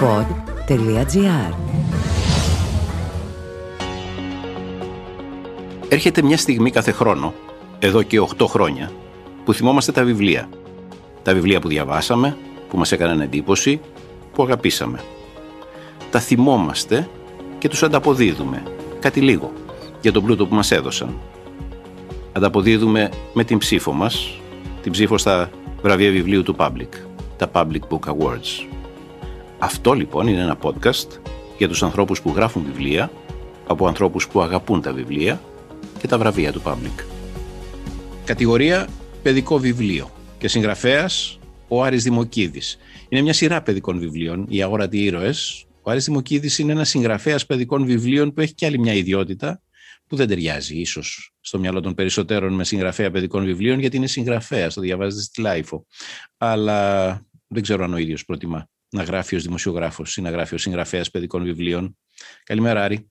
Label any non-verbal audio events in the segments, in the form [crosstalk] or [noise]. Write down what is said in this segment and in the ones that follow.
pod.gr Έρχεται μια στιγμή κάθε χρόνο, εδώ και 8 χρόνια, που θυμόμαστε τα βιβλία. Τα βιβλία που διαβάσαμε, που μας έκαναν εντύπωση, που αγαπήσαμε. Τα θυμόμαστε και τους ανταποδίδουμε, κάτι λίγο, για τον πλούτο που μας έδωσαν. Ανταποδίδουμε με την ψήφο μας, την ψήφο στα βραβεία βιβλίου του Public, τα Public Book Awards. Αυτό λοιπόν είναι ένα podcast για τους ανθρώπους που γράφουν βιβλία, από ανθρώπους που αγαπούν τα βιβλία και τα βραβεία του Public. Κατηγορία παιδικό βιβλίο και συγγραφέας ο Άρης Δημοκίδης. Είναι μια σειρά παιδικών βιβλίων, οι αόρατοι ήρωες. Ο Άρης Δημοκίδης είναι ένας συγγραφέας παιδικών βιβλίων που έχει και άλλη μια ιδιότητα που δεν ταιριάζει ίσως στο μυαλό των περισσότερων με συγγραφέα παιδικών βιβλίων, γιατί είναι συγγραφέας, το διαβάζετε στη LiFO. Αλλά δεν ξέρω αν ο ίδιος προτιμά να γράφει ως δημοσιογράφος ή να γράφει ως συγγραφέας παιδικών βιβλίων. Καλημέρα, Άρη.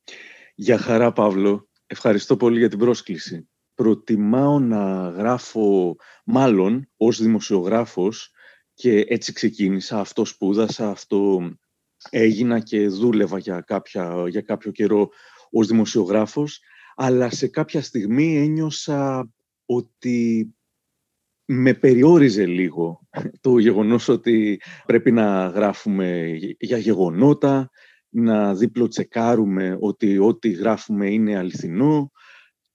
Γεια χαρά, Παύλο. Ευχαριστώ πολύ για την πρόσκληση. Προτιμάω να γράφω μάλλον ως δημοσιογράφος και έτσι ξεκίνησα, αυτό σπούδασα, αυτό έγινα και δούλευα για, κάποια, για κάποιο καιρό ως δημοσιογράφος αλλά σε κάποια στιγμή ένιωσα ότι με περιόριζε λίγο το γεγονός ότι πρέπει να γράφουμε για γεγονότα, να δίπλο τσεκάρουμε ότι ό,τι γράφουμε είναι αληθινό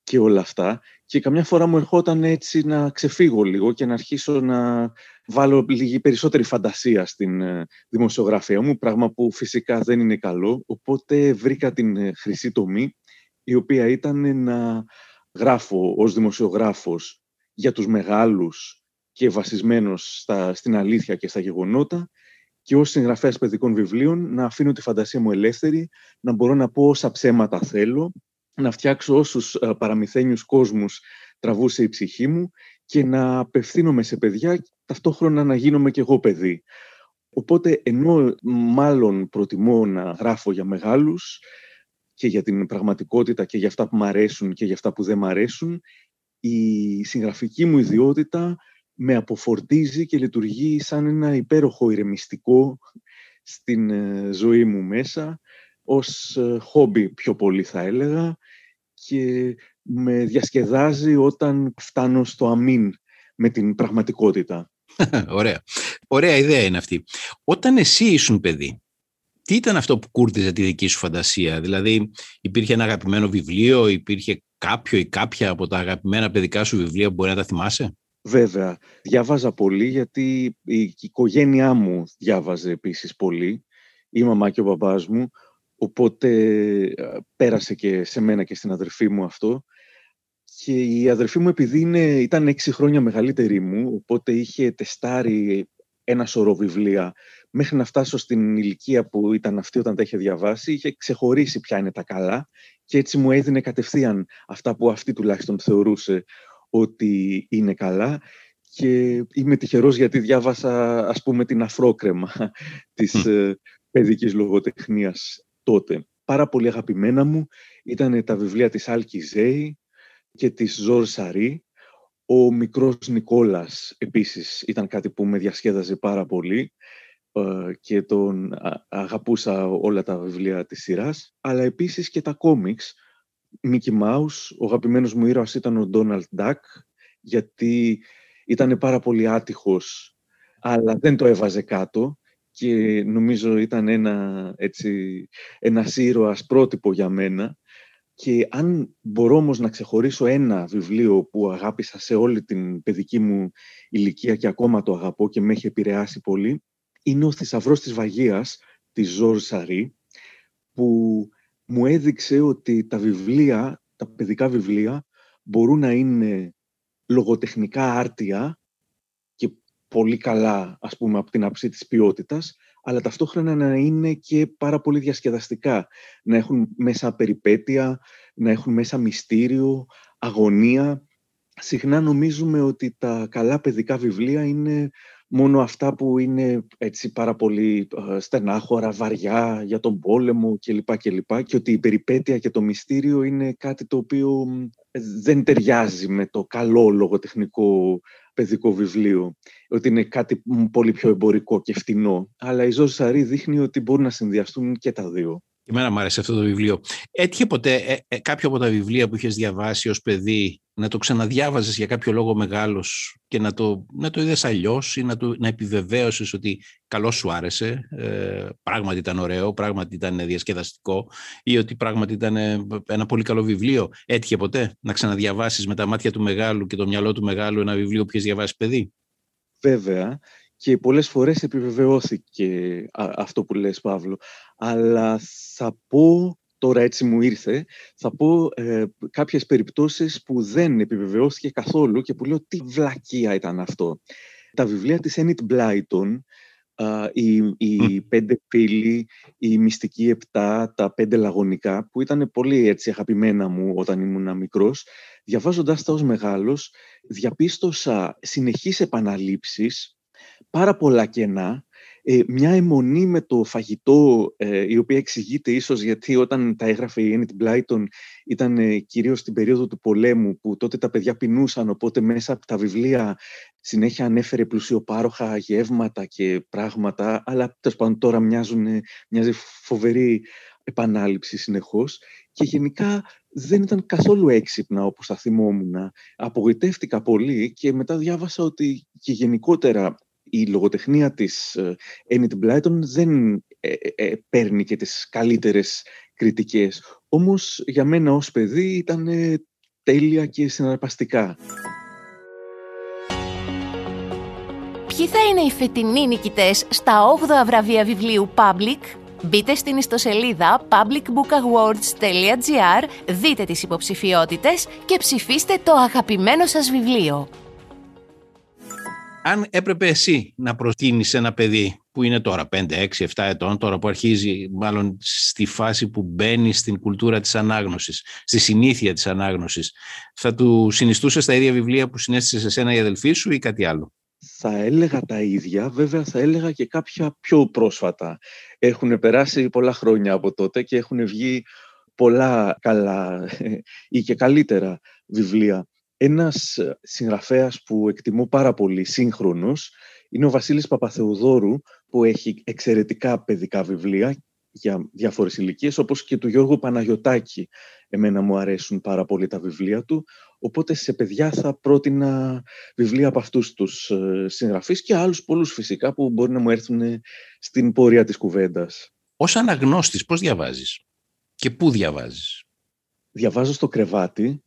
και όλα αυτά. Και καμιά φορά μου ερχόταν έτσι να ξεφύγω λίγο και να αρχίσω να βάλω λίγη περισσότερη φαντασία στην ε, δημοσιογραφία μου, πράγμα που φυσικά δεν είναι καλό. Οπότε βρήκα την ε, χρυσή τομή η οποία ήταν να γράφω ως δημοσιογράφος για τους μεγάλους και βασισμένος στα, στην αλήθεια και στα γεγονότα και ως συγγραφέας παιδικών βιβλίων να αφήνω τη φαντασία μου ελεύθερη, να μπορώ να πω όσα ψέματα θέλω, να φτιάξω όσους ε, παραμυθένιους κόσμους τραβούσε η ψυχή μου και να απευθύνομαι σε παιδιά, ταυτόχρονα να γίνομαι κι εγώ παιδί. Οπότε, ενώ μάλλον προτιμώ να γράφω για μεγάλους, και για την πραγματικότητα και για αυτά που μ' αρέσουν και για αυτά που δεν μ' αρέσουν, η συγγραφική μου ιδιότητα με αποφορτίζει και λειτουργεί σαν ένα υπέροχο ηρεμιστικό στην ε, ζωή μου μέσα, ως ε, χόμπι πιο πολύ θα έλεγα και με διασκεδάζει όταν φτάνω στο αμήν με την πραγματικότητα. [laughs] Ωραία. Ωραία ιδέα είναι αυτή. Όταν εσύ ήσουν παιδί, τι ήταν αυτό που κούρτιζε τη δική σου φαντασία, δηλαδή υπήρχε ένα αγαπημένο βιβλίο, υπήρχε κάποιο ή κάποια από τα αγαπημένα παιδικά σου βιβλία που μπορεί να τα θυμάσαι; Βέβαια, διάβαζα πολύ γιατί η οικογένειά μου διάβαζε επίσης πολύ, η μαμά και ο μπαμπάς μου, οπότε ε, πέρασε και σε μένα και στην αδερφή μου αυτό. Και η αδερφή μου επειδή είναι, ήταν έξι χρόνια μεγαλύτερη μου, οπότε είχε τεστάρει ένα σωρό βιβλία μέχρι να φτάσω στην ηλικία που ήταν αυτή όταν τα είχε διαβάσει, είχε ξεχωρίσει ποια είναι τα καλά και έτσι μου έδινε κατευθείαν αυτά που αυτή τουλάχιστον θεωρούσε ότι είναι καλά και είμαι τυχερός γιατί διάβασα ας πούμε την αφρόκρεμα της mm. παιδικής λογοτεχνίας τότε. Πάρα πολύ αγαπημένα μου ήταν τα βιβλία της Άλκη Ζέη και της Ζόρ Σαρή. Ο μικρός Νικόλας επίσης ήταν κάτι που με διασκέδαζε πάρα πολύ ε, και τον αγαπούσα όλα τα βιβλία της σειράς, αλλά επίσης και τα κόμιξ. Mickey Mouse, ο αγαπημένος μου ήρωας ήταν ο Donald Duck, γιατί ήταν πάρα πολύ άτυχος, αλλά δεν το έβαζε κάτω και νομίζω ήταν ένα, έτσι, ένας ήρωας πρότυπο για μένα. Και αν μπορώ όμως να ξεχωρίσω ένα βιβλίο που αγάπησα σε όλη την παιδική μου ηλικία και ακόμα το αγαπώ και με έχει επηρεάσει πολύ, είναι ο θησαυρός της Βαγίας της Ζόρ Σαρή που μου έδειξε ότι τα βιβλία, τα παιδικά βιβλία μπορούν να είναι λογοτεχνικά άρτια και πολύ καλά ας πούμε από την άψη της ποιότητας αλλά ταυτόχρονα να είναι και πάρα πολύ διασκεδαστικά. Να έχουν μέσα περιπέτεια, να έχουν μέσα μυστήριο, αγωνία. Συχνά νομίζουμε ότι τα καλά παιδικά βιβλία είναι μόνο αυτά που είναι έτσι πάρα πολύ ε, στενάχωρα, βαριά για τον πόλεμο κλπ. Και, και ότι η περιπέτεια και το μυστήριο είναι κάτι το οποίο ε, δεν ταιριάζει με το καλό λογοτεχνικό παιδικό βιβλίο, ότι είναι κάτι πολύ πιο εμπορικό και φτηνό. Αλλά η Ζώζη Σαρή δείχνει ότι μπορούν να συνδυαστούν και τα δύο. Εμένα μου άρεσε αυτό το βιβλίο. Έτυχε ποτέ ε, ε, κάποιο από τα βιβλία που είχες διαβάσει ως παιδί να το ξαναδιάβαζες για κάποιο λόγο μεγάλος και να το, να το είδες αλλιώς ή να, το, να επιβεβαίωσες ότι καλό σου άρεσε, ε, πράγματι ήταν ωραίο, πράγματι ήταν διασκεδαστικό ή ότι πράγματι ήταν ε, ένα πολύ καλό βιβλίο. Έτυχε ποτέ να ξαναδιαβάσεις με τα μάτια του μεγάλου και το μυαλό του μεγάλου ένα βιβλίο που έχεις διαβάσει παιδί; Βέβαια και πολλές φορές επιβεβαιώθηκε αυτό που λες Παύλο. Αλλά θα πω, τώρα έτσι μου ήρθε, θα πω ε, κάποιες περιπτώσεις που δεν επιβεβαιώθηκε καθόλου και που λέω τι βλακεία ήταν αυτό. Τα βιβλία της Enid Blyton, οι, οι πέντε φίλοι, η μυστική επτά, τα πέντε λαγωνικά, που ήταν πολύ έτσι αγαπημένα μου όταν ήμουν μικρός, διαβάζοντάς τα ως μεγάλος, διαπίστωσα συνεχείς επαναλήψεις πάρα πολλά κενά, ε, μια αιμονή με το φαγητό, ε, η οποία εξηγείται ίσως γιατί όταν τα έγραφε η Enid Blyton ήταν ε, κυρίως στην περίοδο του πολέμου, που τότε τα παιδιά πεινούσαν, οπότε μέσα από τα βιβλία συνέχεια ανέφερε πλουσιοπάροχα γεύματα και πράγματα, αλλά τέλος πάντων τώρα μοιάζουν, μοιάζει φοβερή επανάληψη συνεχώς και γενικά δεν ήταν καθόλου έξυπνα όπως θα θυμόμουν. Απογοητεύτηκα πολύ και μετά διάβασα ότι και γενικότερα η λογοτεχνία της Enid Blyton δεν ε, ε, ε, παίρνει και τις καλύτερες κριτικές. Όμως για μένα ως παιδί ήταν τέλεια και συναρπαστικά. Ποιοι θα είναι οι φετινοί νικητές στα 8 βραβεία βιβλίου Public; Μπείτε στην ιστοσελίδα publicbookawards.gr, δείτε τις υποψηφιότητες και ψηφίστε το αγαπημένο σας βιβλίο. Αν έπρεπε εσύ να προτείνεις ένα παιδί που είναι τώρα 5, 6, 7 ετών, τώρα που αρχίζει μάλλον στη φάση που μπαίνει στην κουλτούρα της ανάγνωσης, στη συνήθεια της ανάγνωσης, θα του συνιστούσες στα ίδια βιβλία που συνέστησες σε σένα η αδελφή σου ή κάτι άλλο; Θα έλεγα τα ίδια, βέβαια θα έλεγα και κάποια πιο πρόσφατα. Έχουν περάσει πολλά χρόνια από τότε και έχουν βγει πολλά καλά ή και καλύτερα βιβλία. Ένας συγγραφέας που εκτιμώ πάρα πολύ σύγχρονος είναι ο Βασίλης Παπαθεοδόρου που έχει εξαιρετικά παιδικά βιβλία για διάφορες ηλικίες όπως και του Γιώργου Παναγιωτάκη. Εμένα μου αρέσουν πάρα πολύ τα βιβλία του οπότε σε παιδιά θα πρότεινα βιβλία από αυτούς τους ε, συγγραφείς και άλλους πολλούς φυσικά που μπορεί να μου έρθουν στην πορεία της κουβέντας. Ως αναγνώστης πώς διαβάζεις και πού διαβάζεις; Διαβάζω στο κρεβάτι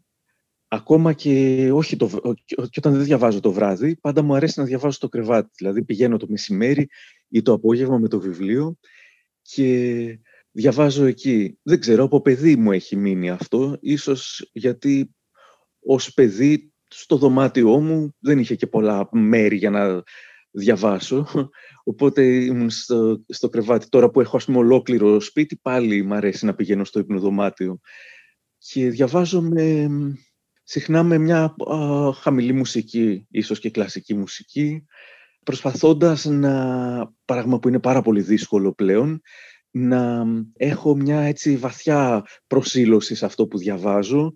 Ακόμα και, όχι το, και όταν δεν διαβάζω το βράδυ, πάντα μου αρέσει να διαβάζω το κρεβάτι. Δηλαδή πηγαίνω το μεσημέρι ή το απόγευμα με το βιβλίο και διαβάζω εκεί. Δεν ξέρω, από παιδί μου έχει μείνει αυτό. Ίσως γιατί ως παιδί στο δωμάτιό μου δεν είχε και πολλά μέρη για να διαβάσω. [laughs] Οπότε ήμουν στο, στο κρεβάτι. Τώρα που έχω ας πούμε ολόκληρο σπίτι, πάλι μου αρέσει να πηγαίνω στο υπνοδωμάτιο. Και διαβάζω με, συχνά με μια χαμηλή μουσική, ίσως και κλασική μουσική, προσπαθώντας να, πράγμα που είναι πάρα πολύ δύσκολο πλέον, να έχω μια έτσι βαθιά προσήλωση σε αυτό που διαβάζω.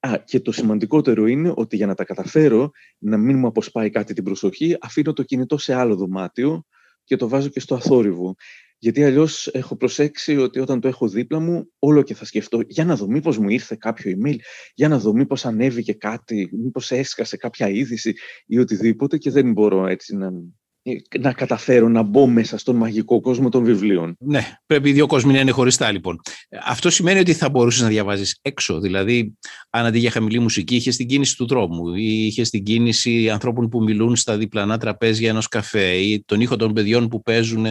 Α, και το σημαντικότερο είναι ότι για να τα καταφέρω, να μην μου αποσπάει κάτι την προσοχή, αφήνω το κινητό σε άλλο δωμάτιο και το βάζω και στο αθόρυβο. Γιατί αλλιώς έχω προσέξει ότι όταν το έχω δίπλα μου, όλο και θα σκεφτώ για να δω μήπως μου ήρθε κάποιο email, για να δω μήπως ανέβηκε κάτι, μήπως έσκασε κάποια είδηση ή οτιδήποτε και δεν μπορώ έτσι να, ε, να καταφέρω να μπω μέσα στον μαγικό κόσμο των βιβλίων. Ναι, πρέπει οι δύο κόσμοι να είναι χωριστά λοιπόν. Αυτό σημαίνει ότι θα μπορούσες να διαβάζεις έξω. Δηλαδή, αν αντί για χαμηλή μουσική είχες την κίνηση του δρόμου ή είχες την κίνηση ανθρώπων που μιλούν στα διπλανά τραπέζια ενός καφέ ή τον ήχο των παιδιών που παίζουν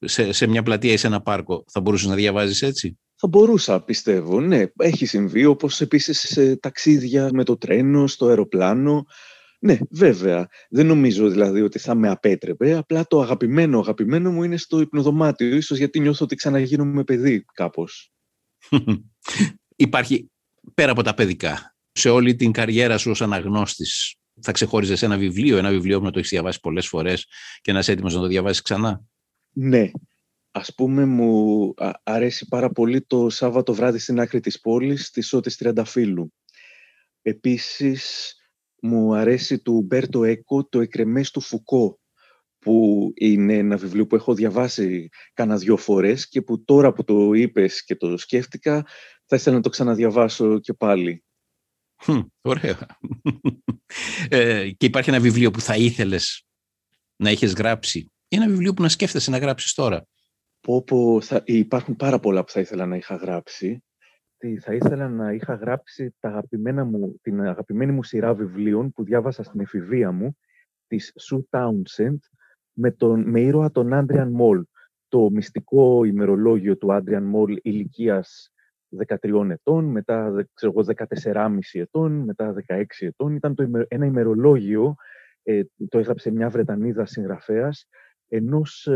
σε, σε μια πλατεία ή σε ένα πάρκο, θα μπορούσες να διαβάζεις έτσι; Θα μπορούσα, πιστεύω. Ναι, έχει συμβεί, όπως επίσης σε ταξίδια με το τρένο, στο αεροπλάνο. Ναι, βέβαια. Δεν νομίζω δηλαδή ότι θα με απέτρεπε. Απλά το αγαπημένο, αγαπημένο μου είναι στο υπνοδωμάτιο. Ίσως γιατί νιώθω ότι ξαναγίνομαι παιδί κάπως. [laughs] Υπάρχει πέρα από τα παιδικά. Σε όλη την καριέρα σου ως αναγνώστης θα ξεχώριζες ένα βιβλίο, ένα βιβλίο που να το έχεις διαβάσει πολλές φορές και να είσαι έτοιμος να το διαβάσεις ξανά. Ναι. Ας πούμε μου αρέσει πάρα πολύ το Σάββατο βράδυ στην άκρη της πόλης της Σώτης Τριανταφύλου. Επίσης μου αρέσει του Μπέρτο Έκο το «Εκρεμές του Φουκώ» που είναι ένα βιβλίο που έχω διαβάσει κάνα δυο φορές και που τώρα που το είπες και το σκέφτηκα θα ήθελα να το ξαναδιαβάσω και πάλι. ωραία. Ε, και υπάρχει ένα βιβλίο που θα ήθελες να έχεις γράψει; Ή ένα βιβλίο που να σκέφτεσαι να γράψεις τώρα. Πω, πω, θα, υπάρχουν πάρα πολλά που θα ήθελα να είχα γράψει. Θα ήθελα να είχα γράψει τα αγαπημένα μου, την αγαπημένη μου σειρά βιβλίων που διάβασα στην εφηβεία μου, της Sue Townsend, με, τον, με ήρωα τον Άντριαν Μόλ. Το μυστικό ημερολόγιο του Άντριαν Μόλ ηλικίας 13 ετών, μετά ξέρω 14,5 ετών, μετά 16 ετών. Ήταν το, ένα ημερολόγιο, ε, το έγραψε μια Βρετανίδα συγγραφέας, ενός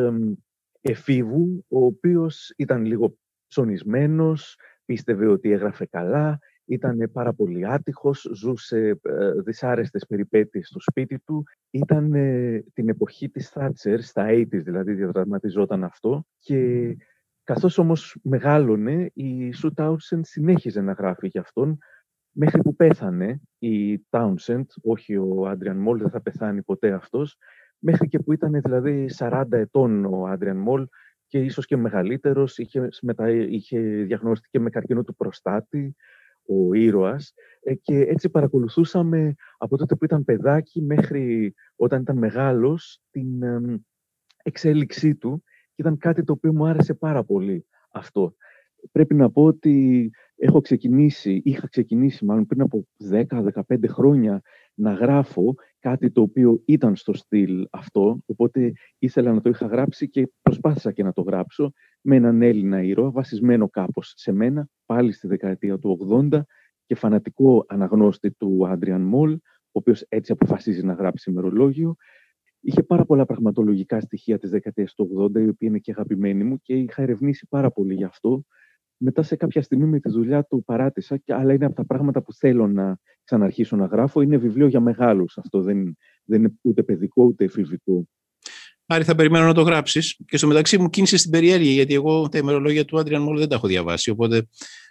εφήβου, ο οποίος ήταν λίγο ψωνισμένος, πίστευε ότι έγραφε καλά, ήταν πάρα πολύ άτυχος, ζούσε ε, δυσάρεστες περιπέτειες στο σπίτι του. Ήταν ε, την εποχή της Θάτσερ, στα 80's δηλαδή διαδραματιζόταν αυτό και καθώς όμως μεγάλωνε η Σου Τάουνσεντ συνέχιζε να γράφει για αυτόν μέχρι που πέθανε η Τάουνσεντ, όχι ο Άντριαν Μόλ, δεν θα πεθάνει ποτέ αυτός, μέχρι και που ήταν δηλαδή 40 ετών ο Άντριαν Μόλ και ίσως και μεγαλύτερος, είχε, μετα, είχε διαγνωστεί με καρκίνο του προστάτη, ο ήρωας ε, και έτσι παρακολουθούσαμε από τότε που ήταν παιδάκι μέχρι όταν ήταν μεγάλος την εξέλιξή του και ήταν κάτι το οποίο μου άρεσε πάρα πολύ αυτό. Πρέπει να πω ότι έχω ξεκινήσει, είχα ξεκινήσει μάλλον πριν από 10-15 χρόνια να γράφω κάτι το οποίο ήταν στο στυλ αυτό, οπότε ήθελα να το είχα γράψει και προσπάθησα και να το γράψω με έναν Έλληνα ήρωα, βασισμένο κάπως σε μένα, πάλι στη δεκαετία του 80 και φανατικό αναγνώστη του Άντριαν Μόλ, ο οποίος έτσι αποφασίζει να γράψει ημερολόγιο. Είχε πάρα πολλά πραγματολογικά στοιχεία της δεκαετίας του 80, η οποία είναι και αγαπημένη μου και είχα ερευνήσει πάρα πολύ γι' αυτό. Μετά σε κάποια στιγμή με τη δουλειά του παράτησα, αλλά είναι από τα πράγματα που θέλω να ξαναρχίσω να γράφω. Είναι βιβλίο για μεγάλους αυτό, δεν, δεν είναι ούτε παιδικό ούτε εφηβικό. Άρη, θα περιμένω να το γράψεις. Και στο μεταξύ μου κίνησες την περιέργεια, γιατί εγώ τα ημερολόγια του Άντριαν Μόλ δεν τα έχω διαβάσει. Οπότε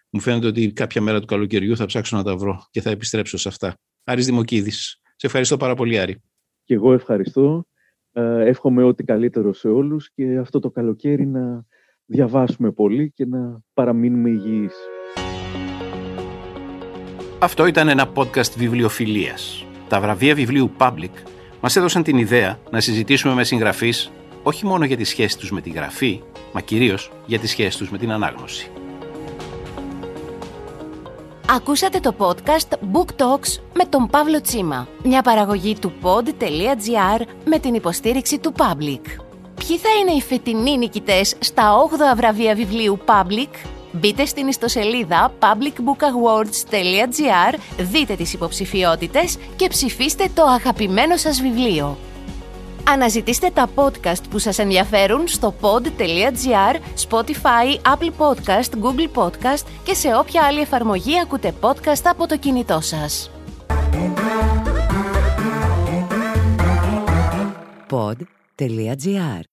μου φαίνεται ότι κάποια μέρα του καλοκαιριού θα ψάξω να τα βρω και θα επιστρέψω σε αυτά. Άρης Δημοκίδης. Σε ευχαριστώ πάρα πολύ, Άρη. Και εγώ ευχαριστώ. Ε, εύχομαι ό,τι καλύτερο σε όλους και αυτό το καλοκαίρι να διαβάσουμε πολύ και να παραμείνουμε υγιείς. Αυτό ήταν ένα podcast βιβλιοφιλίας. Τα βραβεία βιβλίου Public μας έδωσαν την ιδέα να συζητήσουμε με συγγραφείς όχι μόνο για τις σχέσεις τους με τη γραφή, μα κυρίως για τις σχέσεις τους με την ανάγνωση. Ακούσατε το podcast Book Talks με τον Παύλο Τσίμα, μια παραγωγή του pod.gr με την υποστήριξη του Public. Ποιοι θα είναι οι φετινοί νικητές στα 8 βραβεία βιβλίου Public? Μπείτε στην ιστοσελίδα publicbookawards.gr, δείτε τις υποψηφιότητες και ψηφίστε το αγαπημένο σας βιβλίο. Αναζητήστε τα podcast που σας ενδιαφέρουν στο pod.gr, Spotify, Apple Podcast, Google Podcast και σε όποια άλλη εφαρμογή ακούτε podcast από το κινητό σας. Pod.gr.